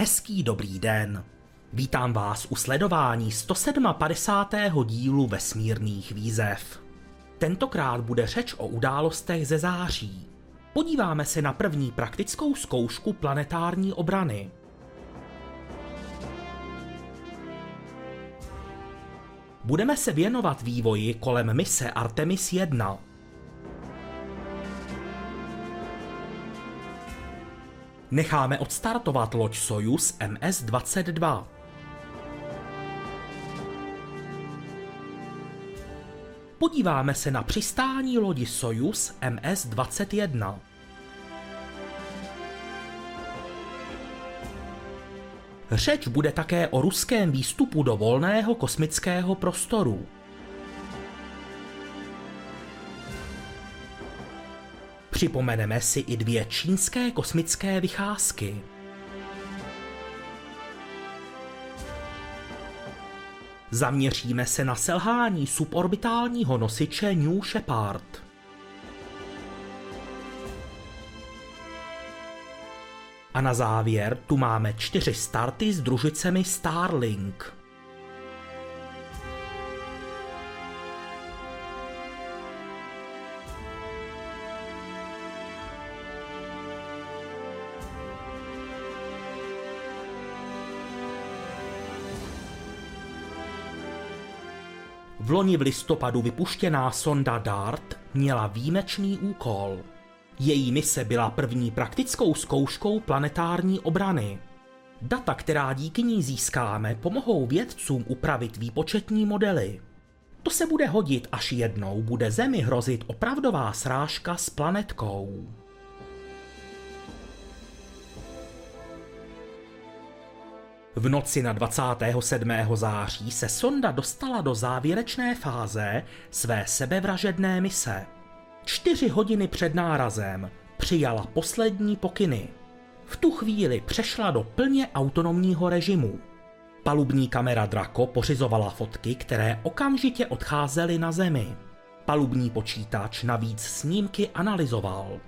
Hezký dobrý den. Vítám vás u sledování 157. dílu vesmírných výzev. Tentokrát bude řeč o událostech ze září. Podíváme se na první praktickou zkoušku planetární obrany. Budeme se věnovat vývoji kolem mise Artemis 1, necháme odstartovat loď Soyuz MS-22. Podíváme se na přistání lodi Soyuz MS-21. Řeč bude také o ruském výstupu do volného kosmického prostoru. Připomeneme si i dvě čínské kosmické vycházky. Zaměříme se na selhání suborbitálního nosiče New Shepard. A na závěr tu máme čtyři starty s družicemi Starlink. V loni v listopadu vypuštěná sonda DART měla výjimečný úkol. Její mise byla první praktickou zkouškou planetární obrany. Data, která díky ní získáme, pomohou vědcům upravit výpočetní modely. To se bude hodit, až jednou bude Zemi hrozit opravdová srážka s planetkou. V noci na 27. září se sonda dostala do závěrečné fáze své sebevražedné mise. Čtyři hodiny před nárazem přijala poslední pokyny. V tu chvíli přešla do plně autonomního režimu. Palubní kamera Draco pořizovala fotky, které okamžitě odcházely na Zemi. Palubní počítač navíc snímky analyzoval.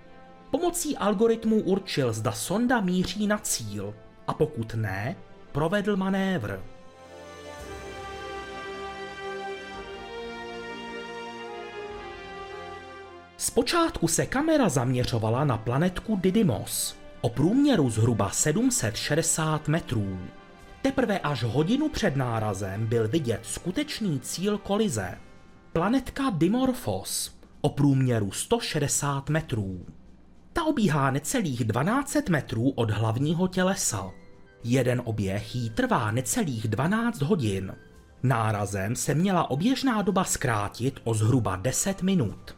Pomocí algoritmů určil, zda sonda míří na cíl a pokud ne, provedl manévr. Zpočátku se kamera zaměřovala na planetku Didymos, o průměru zhruba 760 metrů. Teprve až hodinu před nárazem byl vidět skutečný cíl kolize. Planetka Dimorphos, o průměru 160 metrů. Ta obíhá necelých 12 metrů od hlavního tělesa. Jeden oběh jí trvá necelých 12 hodin. Nárazem se měla oběžná doba zkrátit o zhruba 10 minut.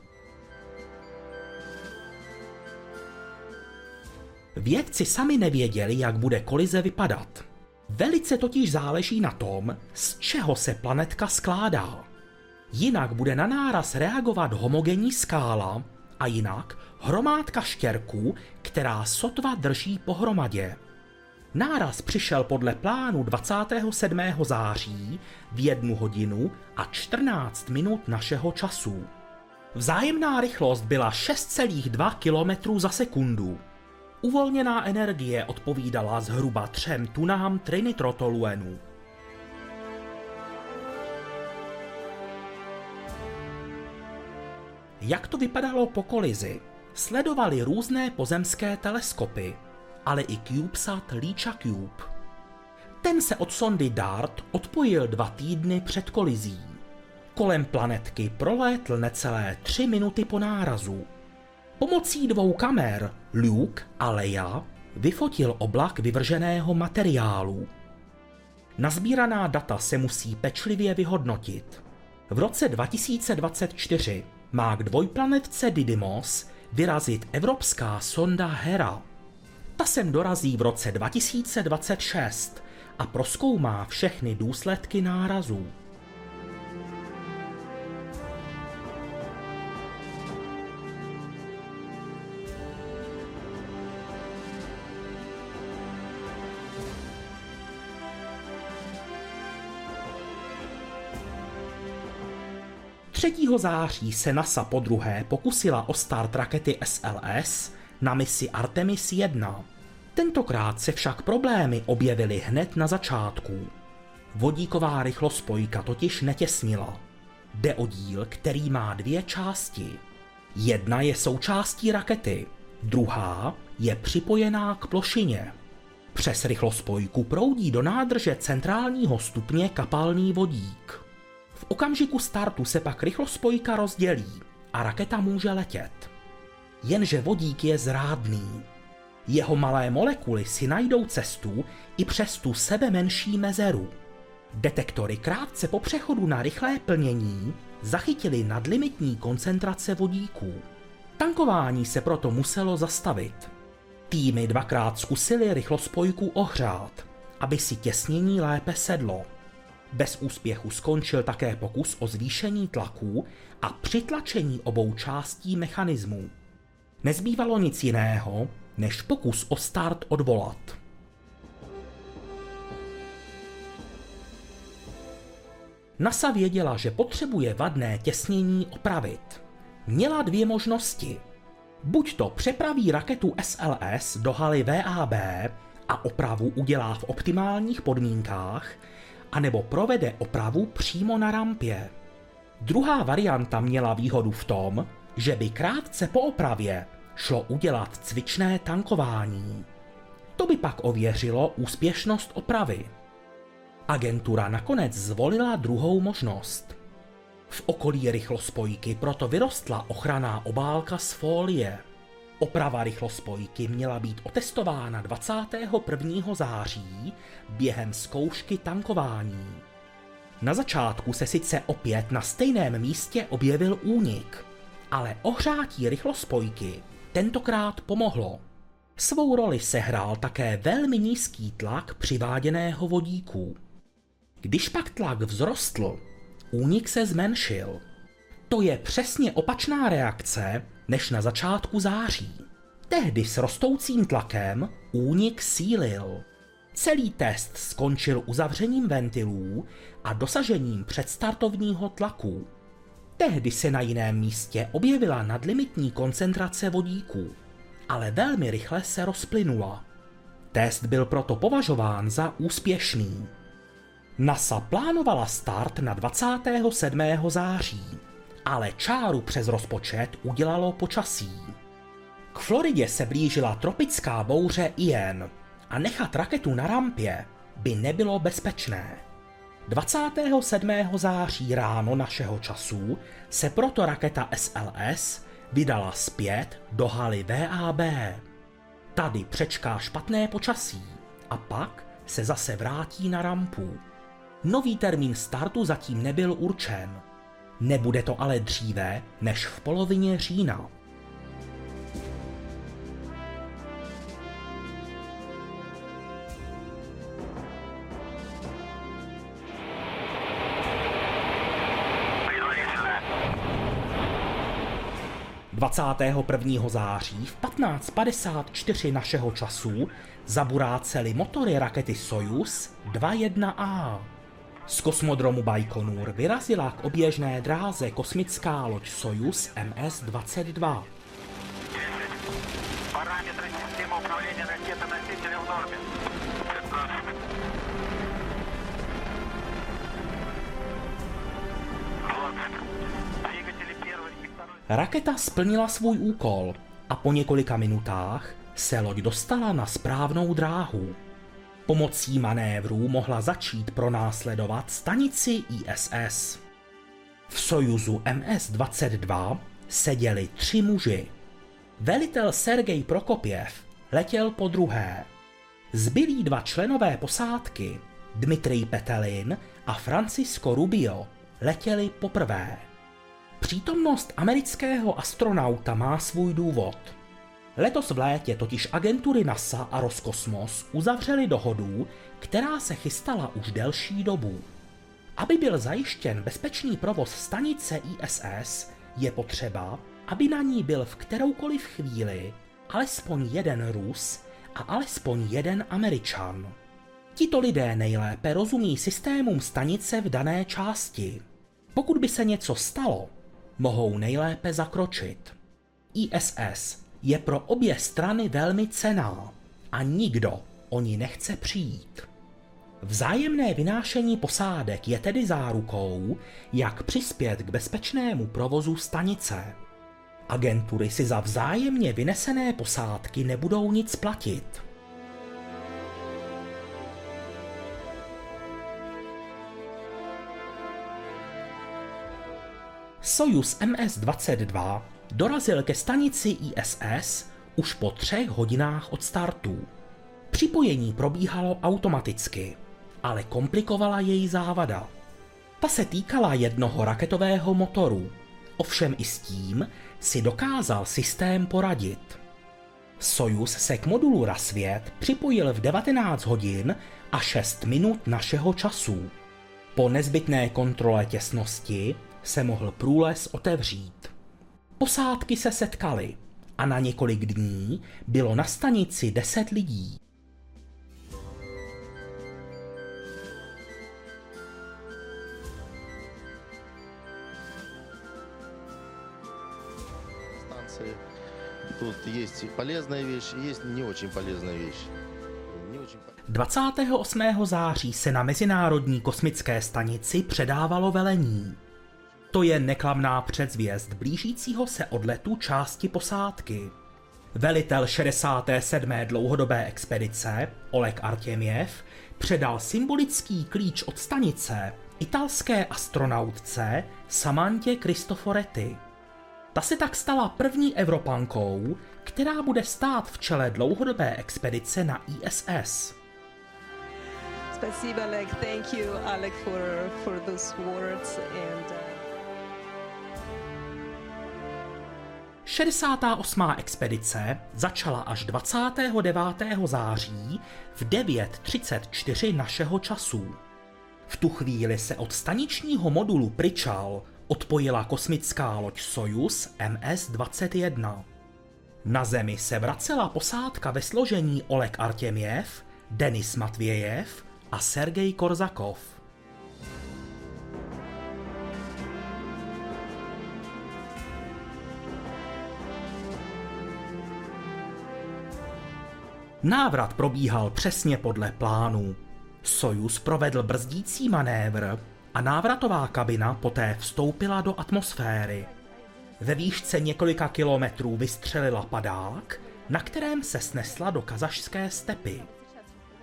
Vědci sami nevěděli, jak bude kolize vypadat. Velice totiž záleží na tom, z čeho se planetka skládá. Jinak bude na náraz reagovat homogenní skála a jinak hromádka štěrků, která sotva drží pohromadě. Náraz přišel podle plánu 27. září v 1 hodinu a 14 minut našeho času. Vzájemná rychlost byla 6,2 km za sekundu. Uvolněná energie odpovídala zhruba třem tunám trinitrotoluenu. Jak to vypadalo po kolizi? Sledovali různé pozemské teleskopy, ale i CubeSat Líča Cube. Ten se od sondy DART odpojil dva týdny před kolizí. Kolem planetky prolétl necelé tři minuty po nárazu. Pomocí dvou kamer, Luke a Leia, vyfotil oblak vyvrženého materiálu. Nazbíraná data se musí pečlivě vyhodnotit. V roce 2024 má k dvojplanetce Didymos vyrazit evropská sonda Hera. Ta sem dorazí v roce 2026 a proskoumá všechny důsledky nárazů. Třetího září se NASA podruhé pokusila o start rakety SLS na misi Artemis 1. Tentokrát se však problémy objevily hned na začátku. Vodíková rychlospojka totiž netěsnila. Jde o díl, který má dvě části. Jedna je součástí rakety, druhá je připojená k plošině. Přes rychlospojku proudí do nádrže centrálního stupně kapalný vodík. V okamžiku startu se pak rychlospojka rozdělí a raketa může letět. Jenže vodík je zrádný. Jeho malé molekuly si najdou cestu i přes tu sebe menší mezeru. Detektory krátce po přechodu na rychlé plnění zachytili nadlimitní koncentrace vodíků. Tankování se proto muselo zastavit. Týmy dvakrát zkusili rychlospojku ohřát, aby si těsnění lépe sedlo. Bez úspěchu skončil také pokus o zvýšení tlaků a přitlačení obou částí mechanismů. Nezbývalo nic jiného, než pokus o start odvolat. NASA věděla, že potřebuje vadné těsnění opravit. Měla dvě možnosti. Buď to přepraví raketu SLS do haly VAB a opravu udělá v optimálních podmínkách, anebo provede opravu přímo na rampě. Druhá varianta měla výhodu v tom, že by krátce po opravě šlo udělat cvičné tankování. To by pak ověřilo úspěšnost opravy. Agentura nakonec zvolila druhou možnost. V okolí rychlospojky proto vyrostla ochranná obálka z fólie. Oprava rychlospojky měla být otestována 21. září během zkoušky tankování. Na začátku se sice opět na stejném místě objevil únik, ale ohřátí rychlospojky tentokrát pomohlo. Svou roli sehrál také velmi nízký tlak přiváděného vodíku. Když pak tlak vzrostl, únik se zmenšil. To je přesně opačná reakce než na začátku září. Tehdy s rostoucím tlakem únik sílil. Celý test skončil uzavřením ventilů a dosažením předstartovního tlaku. Tehdy se na jiném místě objevila nadlimitní koncentrace vodíků, ale velmi rychle se rozplynula. Test byl proto považován za úspěšný. NASA plánovala start na 27. září, ale čáru přes rozpočet udělalo počasí. K Floridě se blížila tropická bouře Ian a nechat raketu na rampě by nebylo bezpečné. 27. září ráno našeho času se proto raketa SLS vydala zpět do haly VAB. Tady přečká špatné počasí a pak se zase vrátí na rampu. Nový termín startu zatím nebyl určen. Nebude to ale dříve než v polovině října. 21. září v 15.54 našeho času zaburácely motory rakety Sojus 2.1A. Z kosmodromu Baikonur vyrazila k oběžné dráze kosmická loď Sojus MS-22. Raketa splnila svůj úkol a po několika minutách se loď dostala na správnou dráhu. Pomocí manévrů mohla začít pronásledovat stanici ISS. V Sojuzu MS-22 seděli tři muži. Velitel Sergej Prokopěv letěl po druhé. Zbylí dva členové posádky, Dmitrij Petelin a Francisco Rubio, letěli poprvé. Přítomnost amerického astronauta má svůj důvod. Letos v létě totiž agentury NASA a Roskosmos uzavřely dohodu, která se chystala už delší dobu. Aby byl zajištěn bezpečný provoz stanice ISS, je potřeba, aby na ní byl v kteroukoliv chvíli alespoň jeden Rus a alespoň jeden Američan. Tito lidé nejlépe rozumí systémům stanice v dané části. Pokud by se něco stalo, mohou nejlépe zakročit. ISS je pro obě strany velmi cená a nikdo o ní nechce přijít. Vzájemné vynášení posádek je tedy zárukou, jak přispět k bezpečnému provozu stanice. Agentury si za vzájemně vynesené posádky nebudou nic platit. Sojus MS-22 dorazil ke stanici ISS už po třech hodinách od startu. Připojení probíhalo automaticky, ale komplikovala její závada. Ta se týkala jednoho raketového motoru, ovšem i s tím si dokázal systém poradit. Sojus se k modulu Rasvět připojil v 19 hodin a 6 minut našeho času. Po nezbytné kontrole těsnosti se mohl průles otevřít. Posádky se setkaly a na několik dní bylo na stanici 10 lidí. станции. Тут есть полезная вещь, есть не очень полезная вещь. Не очень по- 28. září se na Mezinárodní kosmické stanici předávalo velení. To je neklamná předzvěst blížícího se odletu části posádky. Velitel 67. dlouhodobé expedice Oleg Artemiev předal symbolický klíč od stanice italské astronautce Samantě Cristoforetti. Ta se tak stala první Evropankou, která bude stát v čele dlouhodobé expedice na ISS. Děkuji Alec. Thank you, Alec, for, for those words. And, uh... 68. expedice začala až 29. září v 9.34 našeho času. V tu chvíli se od staničního modulu Pryčal odpojila kosmická loď Sojus MS-21. Na Zemi se vracela posádka ve složení Oleg Artěměv, Denis Matvějev a Sergej Korzakov. Návrat probíhal přesně podle plánu. Sojus provedl brzdící manévr a návratová kabina poté vstoupila do atmosféry. Ve výšce několika kilometrů vystřelila padák, na kterém se snesla do kazašské stepy.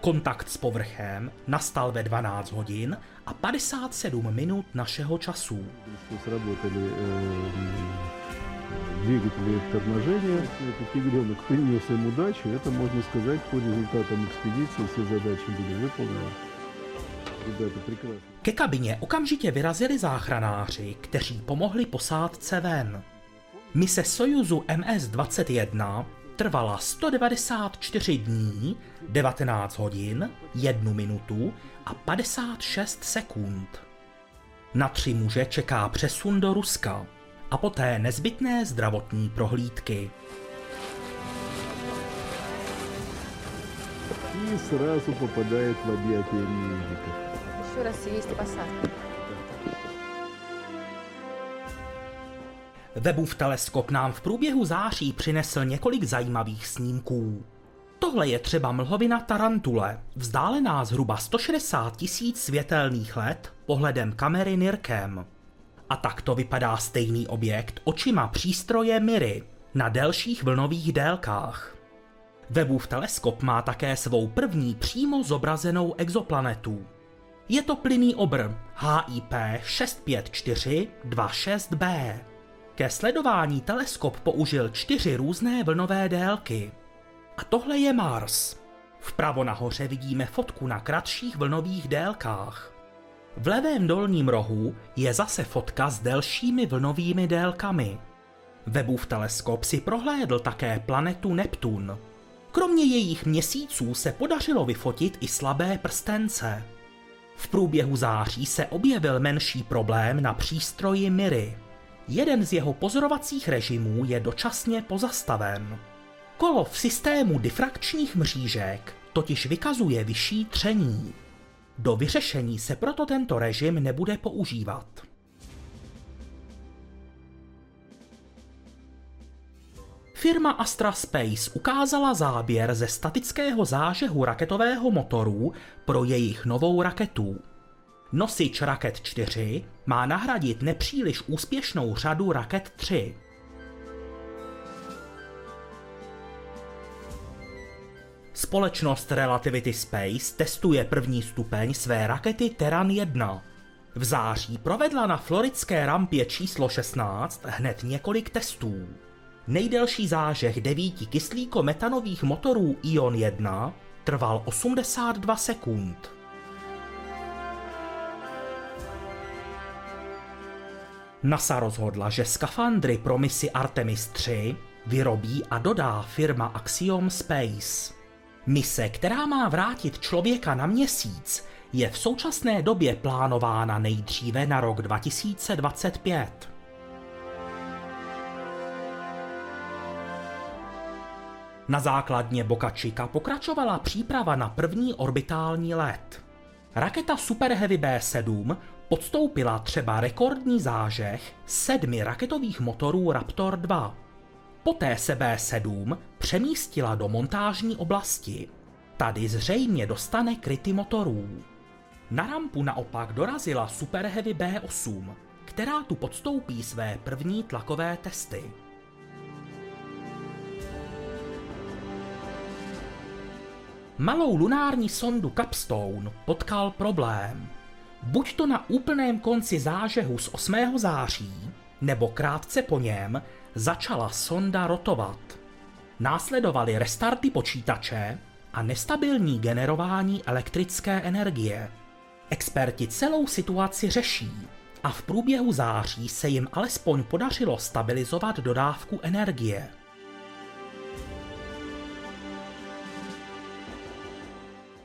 Kontakt s povrchem nastal ve 12 hodin a 57 minut našeho času что сработали э, двигатели торможения. Это тигренок принес им удачу. Это, можно сказать, по результатам экспедиции все задачи были выполнены. Ребята прекрасно. Ke kabině okamžitě vyrazili záchranáři, kteří pomohli posádce ven. Mise Sojuzu MS-21 trvala 194 dní, 19 hodin, 1 minutu a 56 sekund. Na tři muže čeká přesun do Ruska a poté nezbytné zdravotní prohlídky. И сразу попадает в объятия медиков. Еще раз есть посадка. Webův teleskop nám v průběhu září přinesl několik zajímavých snímků. Tohle je třeba mlhovina Tarantule, vzdálená zhruba 160 tisíc světelných let pohledem kamery NIRCam. A takto vypadá stejný objekt očima přístroje Miry na delších vlnových délkách. Webův teleskop má také svou první přímo zobrazenou exoplanetu. Je to plynný obr HIP 65426b. Ke sledování teleskop použil čtyři různé vlnové délky. A tohle je Mars. Vpravo nahoře vidíme fotku na kratších vlnových délkách. V levém dolním rohu je zase fotka s delšími vlnovými délkami. Webův teleskop si prohlédl také planetu Neptun. Kromě jejich měsíců se podařilo vyfotit i slabé prstence. V průběhu září se objevil menší problém na přístroji Miry. Jeden z jeho pozorovacích režimů je dočasně pozastaven. Kolo v systému difrakčních mřížek totiž vykazuje vyšší tření. Do vyřešení se proto tento režim nebude používat. Firma Astra Space ukázala záběr ze statického zážehu raketového motoru pro jejich novou raketu. Nosič Raket 4 má nahradit nepříliš úspěšnou řadu Raket 3. Společnost Relativity Space testuje první stupeň své rakety Terran 1. V září provedla na floridské rampě číslo 16 hned několik testů. Nejdelší zážeh devíti kyslíko-metanových motorů Ion 1 trval 82 sekund. NASA rozhodla, že skafandry pro misi Artemis 3 vyrobí a dodá firma Axiom Space. Mise, která má vrátit člověka na měsíc, je v současné době plánována nejdříve na rok 2025. Na základně Boca Chica pokračovala příprava na první orbitální let. Raketa Super Heavy B7 podstoupila třeba rekordní zážeh sedmi raketových motorů Raptor 2. Poté se B7 přemístila do montážní oblasti. Tady zřejmě dostane kryty motorů. Na rampu naopak dorazila Super Heavy B8, která tu podstoupí své první tlakové testy. Malou lunární sondu Capstone potkal problém. Buď to na úplném konci zážehu z 8. září, nebo krátce po něm začala sonda rotovat. Následovaly restarty počítače a nestabilní generování elektrické energie. Experti celou situaci řeší a v průběhu září se jim alespoň podařilo stabilizovat dodávku energie.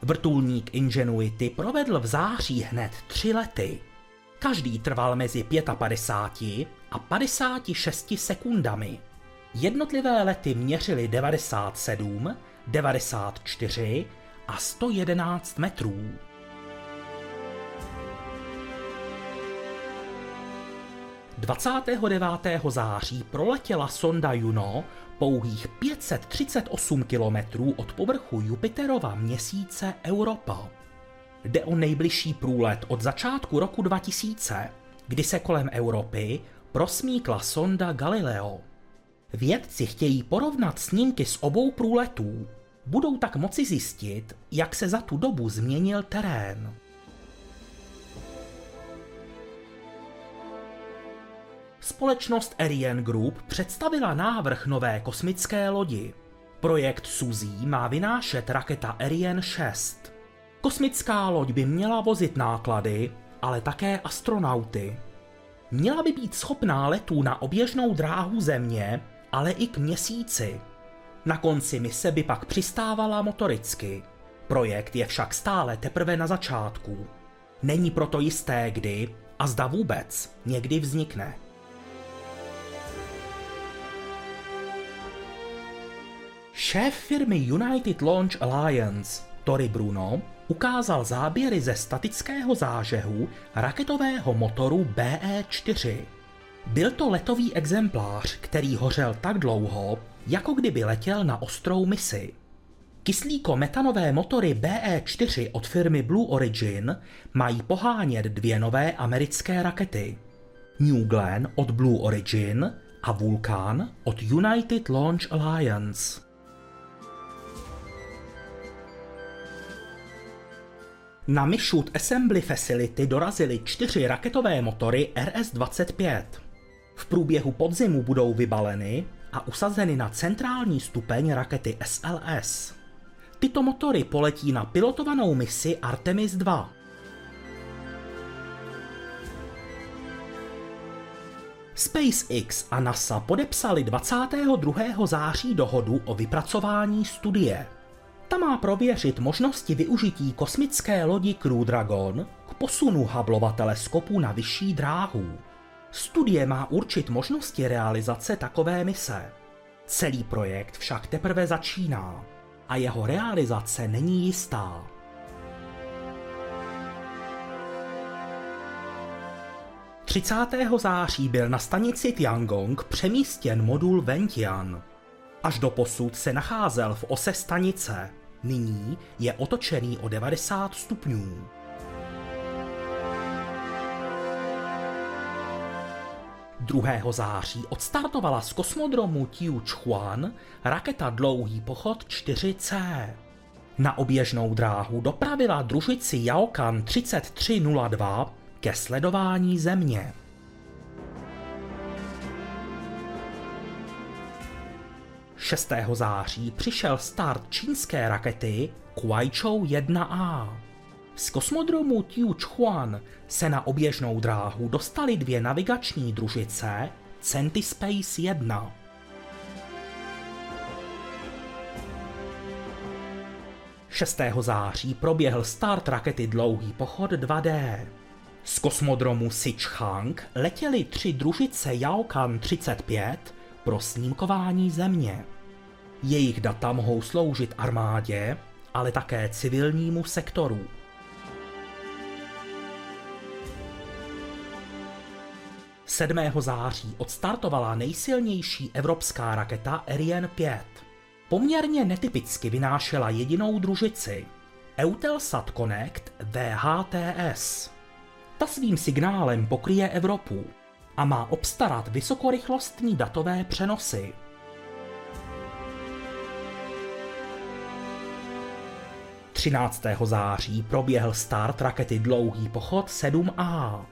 Vrtulník Ingenuity provedl v září hned tři lety. Každý trval mezi 55 a 56 sekundami. Jednotlivé lety měřily 97, 94 a 111 metrů. 29. září proletěla sonda Juno pouhých 538 kilometrů od povrchu Jupiterova měsíce Europa. Jde o nejbližší průlet od začátku roku 2000, kdy se kolem Evropy prosmíkla sonda Galileo. Vědci chtějí porovnat snímky z obou průletů. Budou tak moci zjistit, jak se za tu dobu změnil terén. Společnost Ariane Group představila návrh nové kosmické lodi. Projekt Suzy má vynášet raketa Ariane 6. Kosmická loď by měla vozit náklady, ale také astronauty. Měla by být schopná letů na oběžnou dráhu Země, ale i k měsíci. Na konci mise by pak přistávala motoricky. Projekt je však stále teprve na začátku. Není proto jisté kdy a zda vůbec někdy vznikne. Šéf firmy United Launch Alliance, Tory Bruno, ukázal záběry ze statického zážehu raketového motoru BE-4. Byl to letový exemplář, který hořel tak dlouho, jako kdyby letěl na ostrou misi. Kyslíko-metanové motory BE-4 od firmy Blue Origin mají pohánět dvě nové americké rakety. New Glenn od Blue Origin a Vulcan od United Launch Alliance. Na Michoud Assembly Facility dorazily čtyři raketové motory RS-25. V průběhu podzimu budou vybaleny a usazeny na centrální stupeň rakety SLS. Tyto motory poletí na pilotovanou misi Artemis 2. SpaceX a NASA podepsali 22. září dohodu o vypracování studie. Ta má prověřit možnosti využití kosmické lodi Crew Dragon k posunu Hubbleova teleskopu na vyšší dráhu. Studie má určit možnosti realizace takové mise. Celý projekt však teprve začíná a jeho realizace není jistá. Třicátého září byl na stanici Tiangong přemístěn modul Ventian. Až do posud se nacházel v ose stanice. Nyní je otočený o 90 stupňů. 2. září odstartovala z kosmodromu Tiuchuan raketa Dlouhý pochod 4C. Na oběžnou dráhu dopravila družici Yaokan 3302 ke sledování Země. Šestého září přišel start čínské rakety Kuaichou 1A. Z kosmodromu Tiuchuan se na oběžnou dráhu dostali dvě navigační družice Centispace 1. Šestého září proběhl start rakety Dlouhý pochod 2D. Z kosmodromu Sichang letěly tři družice Yaokan 35 pro snímkování Země. Jejich data mohou sloužit armádě, ale také civilnímu sektoru. 7. září odstartovala nejsilnější evropská raketa Ariane 5. Poměrně netypicky vynášela jedinou družici Eutelsat Connect VHTS. Ta svým signálem pokryje Evropu a má obstarat vysokorychlostní datové přenosy. Třináctého září proběhl start rakety Dlouhý pochod 7A.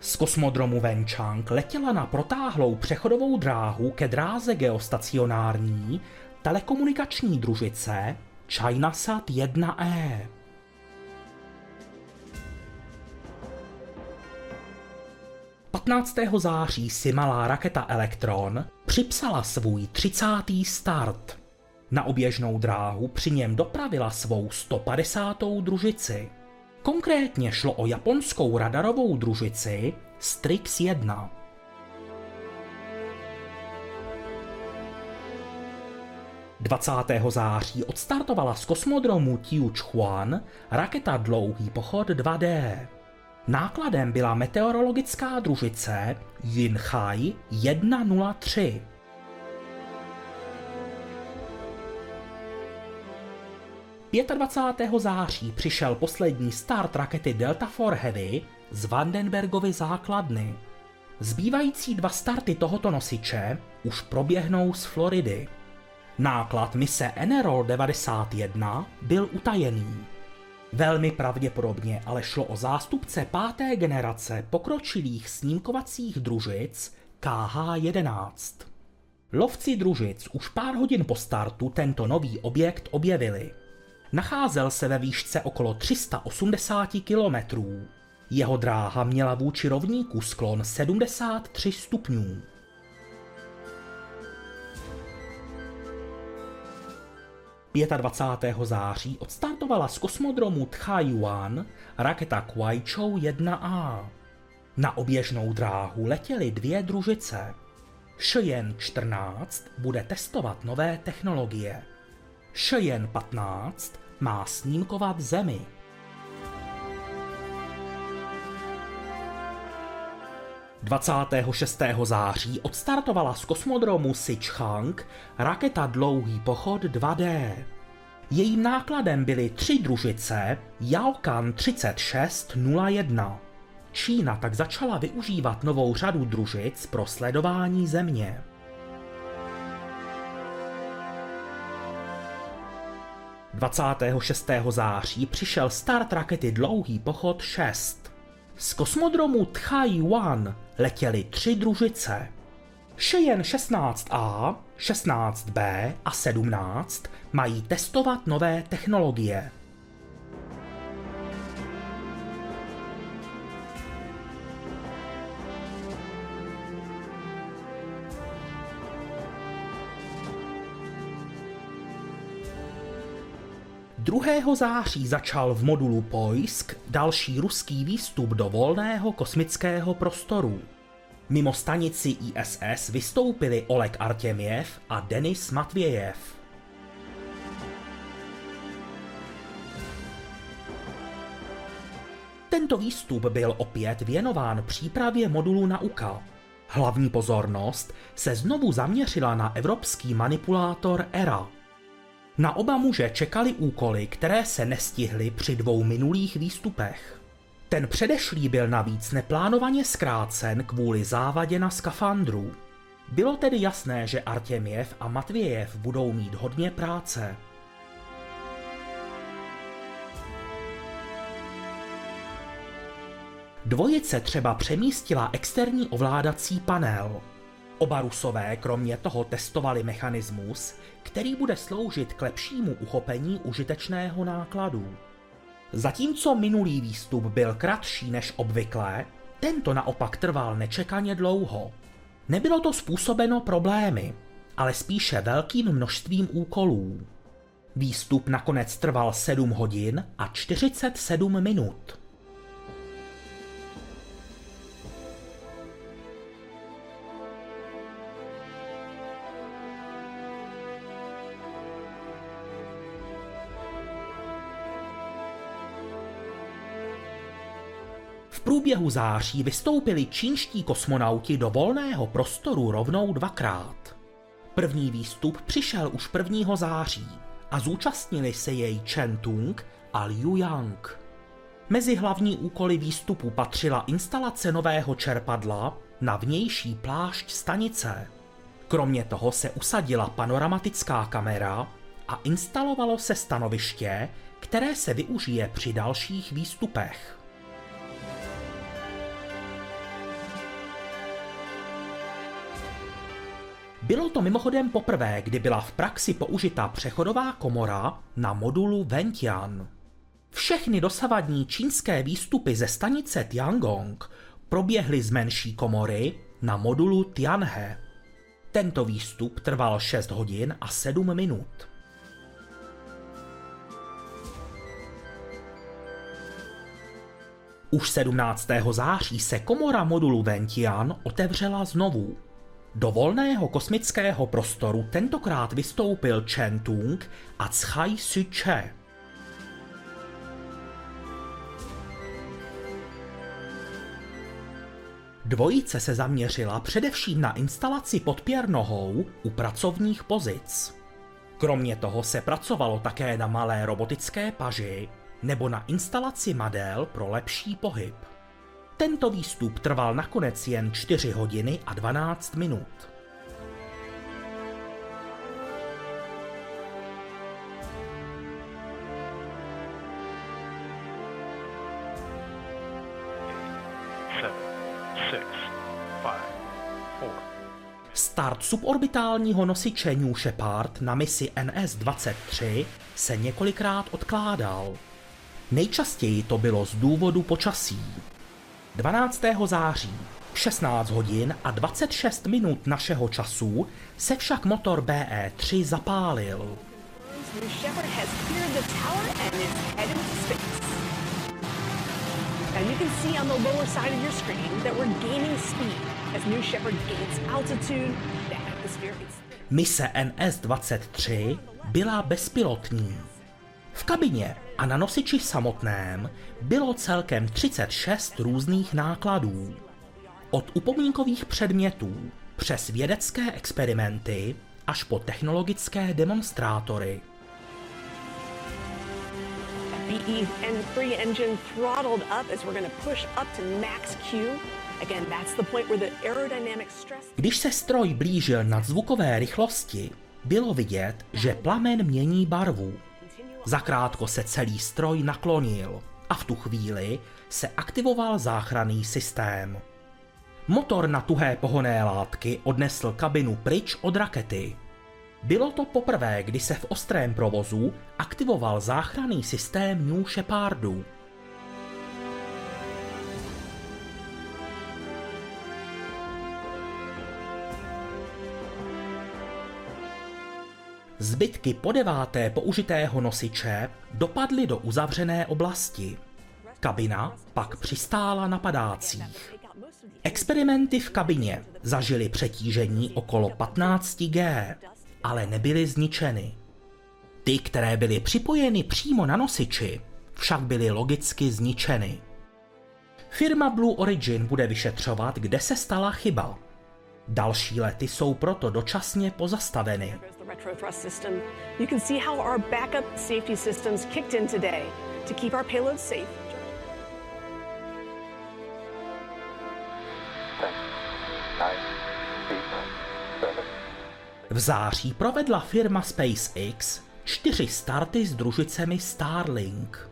Z kosmodromu Wenchang letěla na protáhlou přechodovou dráhu ke dráze geostacionární telekomunikační družice ChinaSat 1E. Patnáctého září si malá raketa Electron připsala svůj 30. start. Na oběžnou dráhu při něm dopravila svou 150. družici. Konkrétně šlo o japonskou radarovou družici Strix 1. Dvacátého září odstartovala z kosmodromu Tiuchuan raketa Dlouhý pochod 2D. Nákladem byla meteorologická družice Yinhai 103. 25. září přišel poslední start rakety Delta IV Heavy z Vandenbergovy základny. Zbývající dva starty tohoto nosiče už proběhnou z Floridy. Náklad mise Enerol 91 byl utajený. Velmi pravděpodobně ale šlo o zástupce páté generace pokročilých snímkovacích družic KH-11. Lovci družic už pár hodin po startu tento nový objekt objevili – Nacházel se ve výšce okolo 380 kilometrů. Jeho dráha měla vůči rovníku sklon 73 stupňů. Pěta 25. září odstartovala z kosmodromu Tchayuan raketa Kuaichou 1A. Na oběžnou dráhu letěly dvě družice. Shenzhen 14 bude testovat nové technologie. Cheyenne 15 má snímkovat Zemi. Dvacátého 26. září odstartovala z kosmodromu Sichang raketa Dlouhý pochod 2D. Jejím nákladem byly tři družice Yaokan 3601. Čína tak začala využívat novou řadu družic pro sledování Země. 26. září přišel start rakety Dlouhý pochod 6. Z kosmodromu Tchai-Wan letěly tři družice. Cheyenne 16A, 16B a 17 mají testovat nové technologie. 2. září začal v modulu Poisk další ruský výstup do volného kosmického prostoru. Mimo stanici ISS vystoupili Oleg Artemiev a Denis Matvějev. Tento výstup byl opět věnován přípravě modulu Nauka. Hlavní pozornost se znovu zaměřila na evropský manipulátor ERA. Na oba muže čekali úkoly, které se nestihly při dvou minulých výstupech. Ten předešlý byl navíc neplánovaně zkrácen kvůli závadě na skafandru. Bylo tedy jasné, že Artěměv a Matvějev budou mít hodně práce. Dvojice třeba přemístila externí ovládací panel. Oba rusové kromě toho testovali mechanismus, který bude sloužit k lepšímu uchopení užitečného nákladu. Zatímco minulý výstup byl kratší než obvykle, tento naopak trval nečekaně dlouho. Nebylo to způsobeno problémy, ale spíše velkým množstvím úkolů. Výstup nakonec trval 7 hodin a 47 minut. Průběhu září vystoupili čínští kosmonauti do volného prostoru rovnou dvakrát. První výstup přišel už 1. září a zúčastnili se jej Chen Tung a Liu Yang. Mezi hlavní úkoly výstupu patřila instalace nového čerpadla na vnější plášť stanice. Kromě toho se usadila panoramatická kamera a instalovalo se stanoviště, které se využije při dalších výstupech. Bylo to mimochodem poprvé, kdy byla v praxi použita přechodová komora na modulu Ventian. Všechny dosavadní čínské výstupy ze stanice Tiangong proběhly z menší komory na modulu Tianhe. Tento výstup trval 6 hodin a 7 minut. Už 17. září se komora modulu Ventian otevřela znovu. Do volného kosmického prostoru tentokrát vystoupil Chen Tung a Cai Su-che. Dvojice se zaměřila především na instalaci podpěr nohou u pracovních pozic. Kromě toho se pracovalo také na malé robotické paži nebo na instalaci madel pro lepší pohyb. Tento výstup trval nakonec jen 4 hodiny a 12 minut. Start suborbitálního nosiče New Shepard na misi NS-23 se několikrát odkládal. Nejčastěji to bylo z důvodu počasí. 12. září 16 hodin a 26 minut našeho času se však motor BE-3 zapálil. And you can see on the lower side of your screen that we're gaining speed as New Shepard gains altitude, the atmosphere. Mise NS-23 byla bezpilotní. V kabině a na nosiči samotném bylo celkem 36 různých nákladů. Od upomínkových předmětů přes vědecké experimenty až po technologické demonstrátory. BE-N3 engine throttled up as we're going to push up to max Q. Again, that's the point where the aerodynamic stress... Když se stroj blížil na zvukové rychlosti, bylo vidět, že plamen mění barvu. Zakrátko se celý stroj naklonil a v tu chvíli se aktivoval záchranný systém. Motor na tuhé pohonné látky odnesl kabinu pryč od rakety. Bylo to poprvé, kdy se v ostrém provozu aktivoval záchranný systém New Shepardu. Zbytky po deváté použitého nosiče dopadly do uzavřené oblasti. Kabina pak přistála na padácích. Experimenty v kabině zažily přetížení okolo 15 G, ale nebyly zničeny. Ty, které byly připojeny přímo na nosiči, však byly logicky zničeny. Firma Blue Origin bude vyšetřovat, kde se stala chyba Další lety jsou proto dočasně pozastaveny. Retro thrust system. You can see how our backup safety systems kicked in today to keep our payload safe. V září provedla firma SpaceX čtyři starty s družicemi Starlink.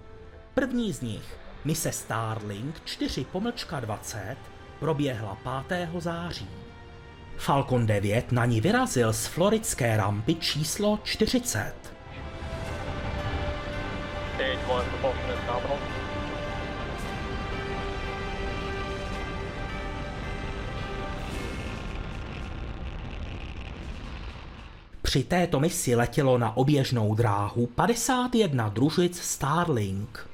První z nich, mise Starlink 4 pomlčka 20, proběhla 5. září. Falcon 9 na ní vyrazil z floridské rampy číslo 40. Stage one propulsion is nominal. Při této misi letělo na oběžnou dráhu 51 družic Starlink.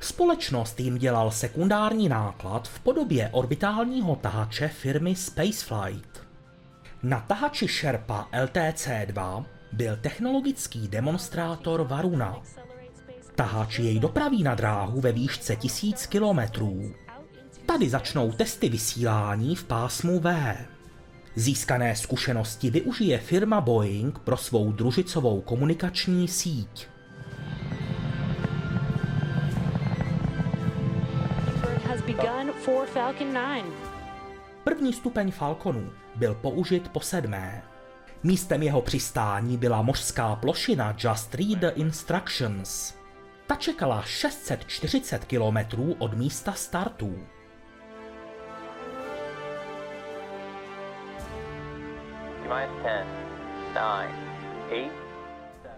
Společnost jim dělal sekundární náklad v podobě orbitálního tahače firmy Spaceflight. Na tahači Sherpa LTC-2 byl technologický demonstrátor Varuna. Tahač jej dopraví na dráhu ve výšce 1000 kilometrů. Tady začnou testy vysílání v pásmu V. Získané zkušenosti využije firma Boeing pro svou družicovou komunikační síť. has begun for Falcon 9. První stupeň Falconu byl použit po sedmé. Místem jeho přistání byla mořská plošina Just Read the Instructions. Ta čekala 640 kilometrů od místa startu. T-minus 10, 9, 8,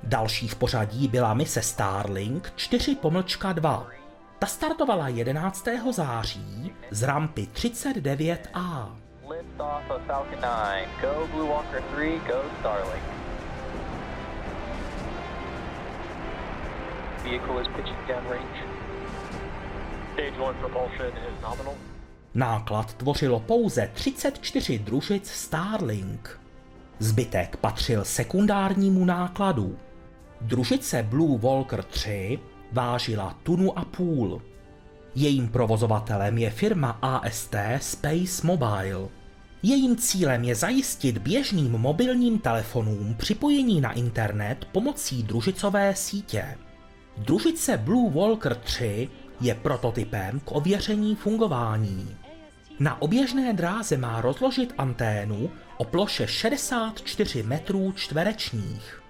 Další v pořadí byla mise Starlink 4 pomlčka 2. Ta startovala 11. září z rampy 39A. Lift off of Falcon 9. Go Blue Walker 3, go Starlink. Vehicle is pitching downrange. Stage one propulsion is nominal. Náklad tvořilo pouze 34 družic Starlink. Zbytek patřil sekundárnímu nákladu. Družice Blue Walker 3 vážila tunu a půl. Jejím provozovatelem je firma AST Space Mobile. Jejím cílem je zajistit běžným mobilním telefonům připojení na internet pomocí družicové sítě. Družice Blue Walker 3 je prototypem k ověření fungování. Na oběžné dráze má rozložit anténu o ploše 64 metrů čtverečních.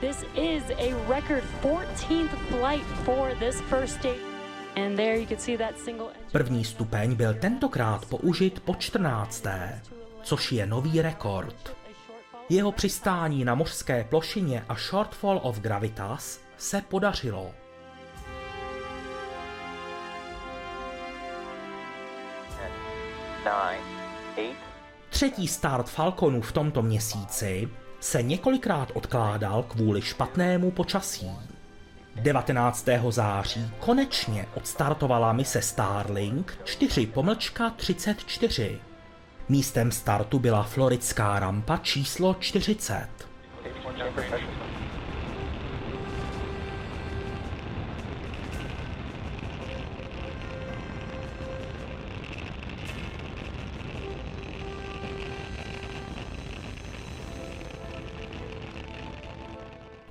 This is a record 14th flight for this first stage. První stupeň byl tentokrát použit po 14. což je nový rekord. Jeho přistání na mořské plošině a shortfall of gravitas se podařilo. 9, 8, Třetí start Falconu v tomto měsíci se několikrát odkládal kvůli špatnému počasí. 19. září konečně odstartovala mise Starlink 4 pomlčka 34. Místem startu byla floridská rampa číslo 40.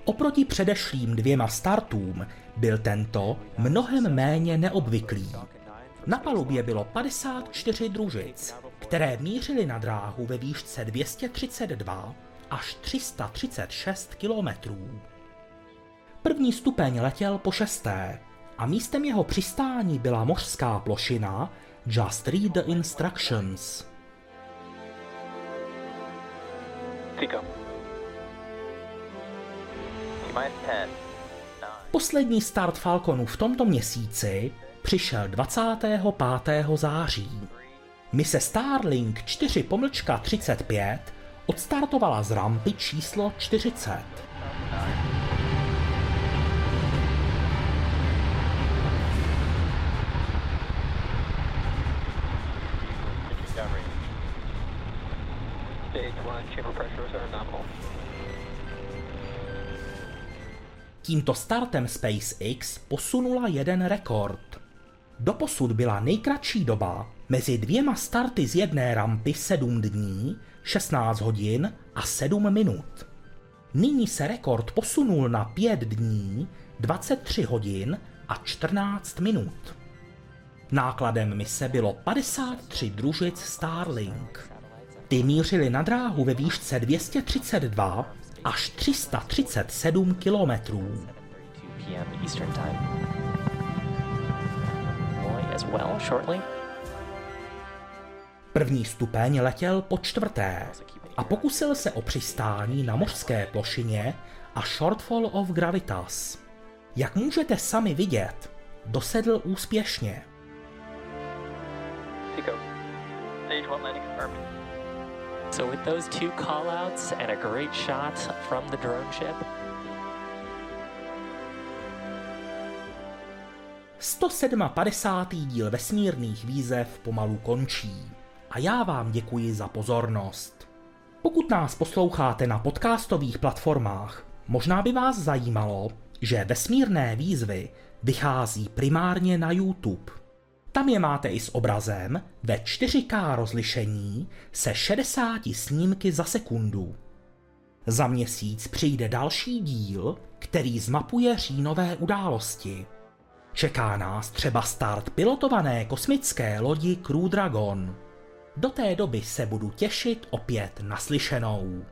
Oproti předešlým dvěma startům byl tento mnohem méně neobvyklý. Na palubě bylo 54 družic, které mířily na dráhu ve výšce 232 až 336 kilometrů. První stupeň letěl po šesté a místem jeho přistání byla mořská plošina Just Read the Instructions. Tico. T-minus 10, 9, Poslední start Falconu v tomto měsíci přišel 25. září. Mise Starlink 4 pomlčka 35 odstartovala z rampy číslo 40. pitching downrange. Stage one chamber pressures are nominal. Tímto startem SpaceX posunula jeden rekord. Doposud byla nejkratší doba mezi dvěma starty z jedné rampy 7 dní, 16 hodin a 7 minut. Nyní se rekord posunul na 5 dní, 23 hodin a 14 minut. Nákladem mise bylo 53 družic Starlink. Ty mířily na dráhu ve výšce 232 až 337 kilometrů. První stupeň letěl po čtvrté a pokusil se o přistání na mořské plošině a shortfall of gravitas. Jak můžete sami vidět, dosedl úspěšně. Stage one landing confirmed. So with those two callouts and a great shot from the drone ship, 157. díl vesmírných výzev pomalu končí. A já vám děkuji za pozornost. Pokud nás posloucháte na podcastových platformách, možná by vás zajímalo, že vesmírné výzvy vychází primárně na YouTube. Tam je máte i s obrazem ve 4K rozlišení se 60 snímky za sekundu. Za měsíc přijde další díl, který zmapuje říjnové události. Čeká nás třeba start pilotované kosmické lodi Crew Dragon. Do té doby se budu těšit opět naslyšenou.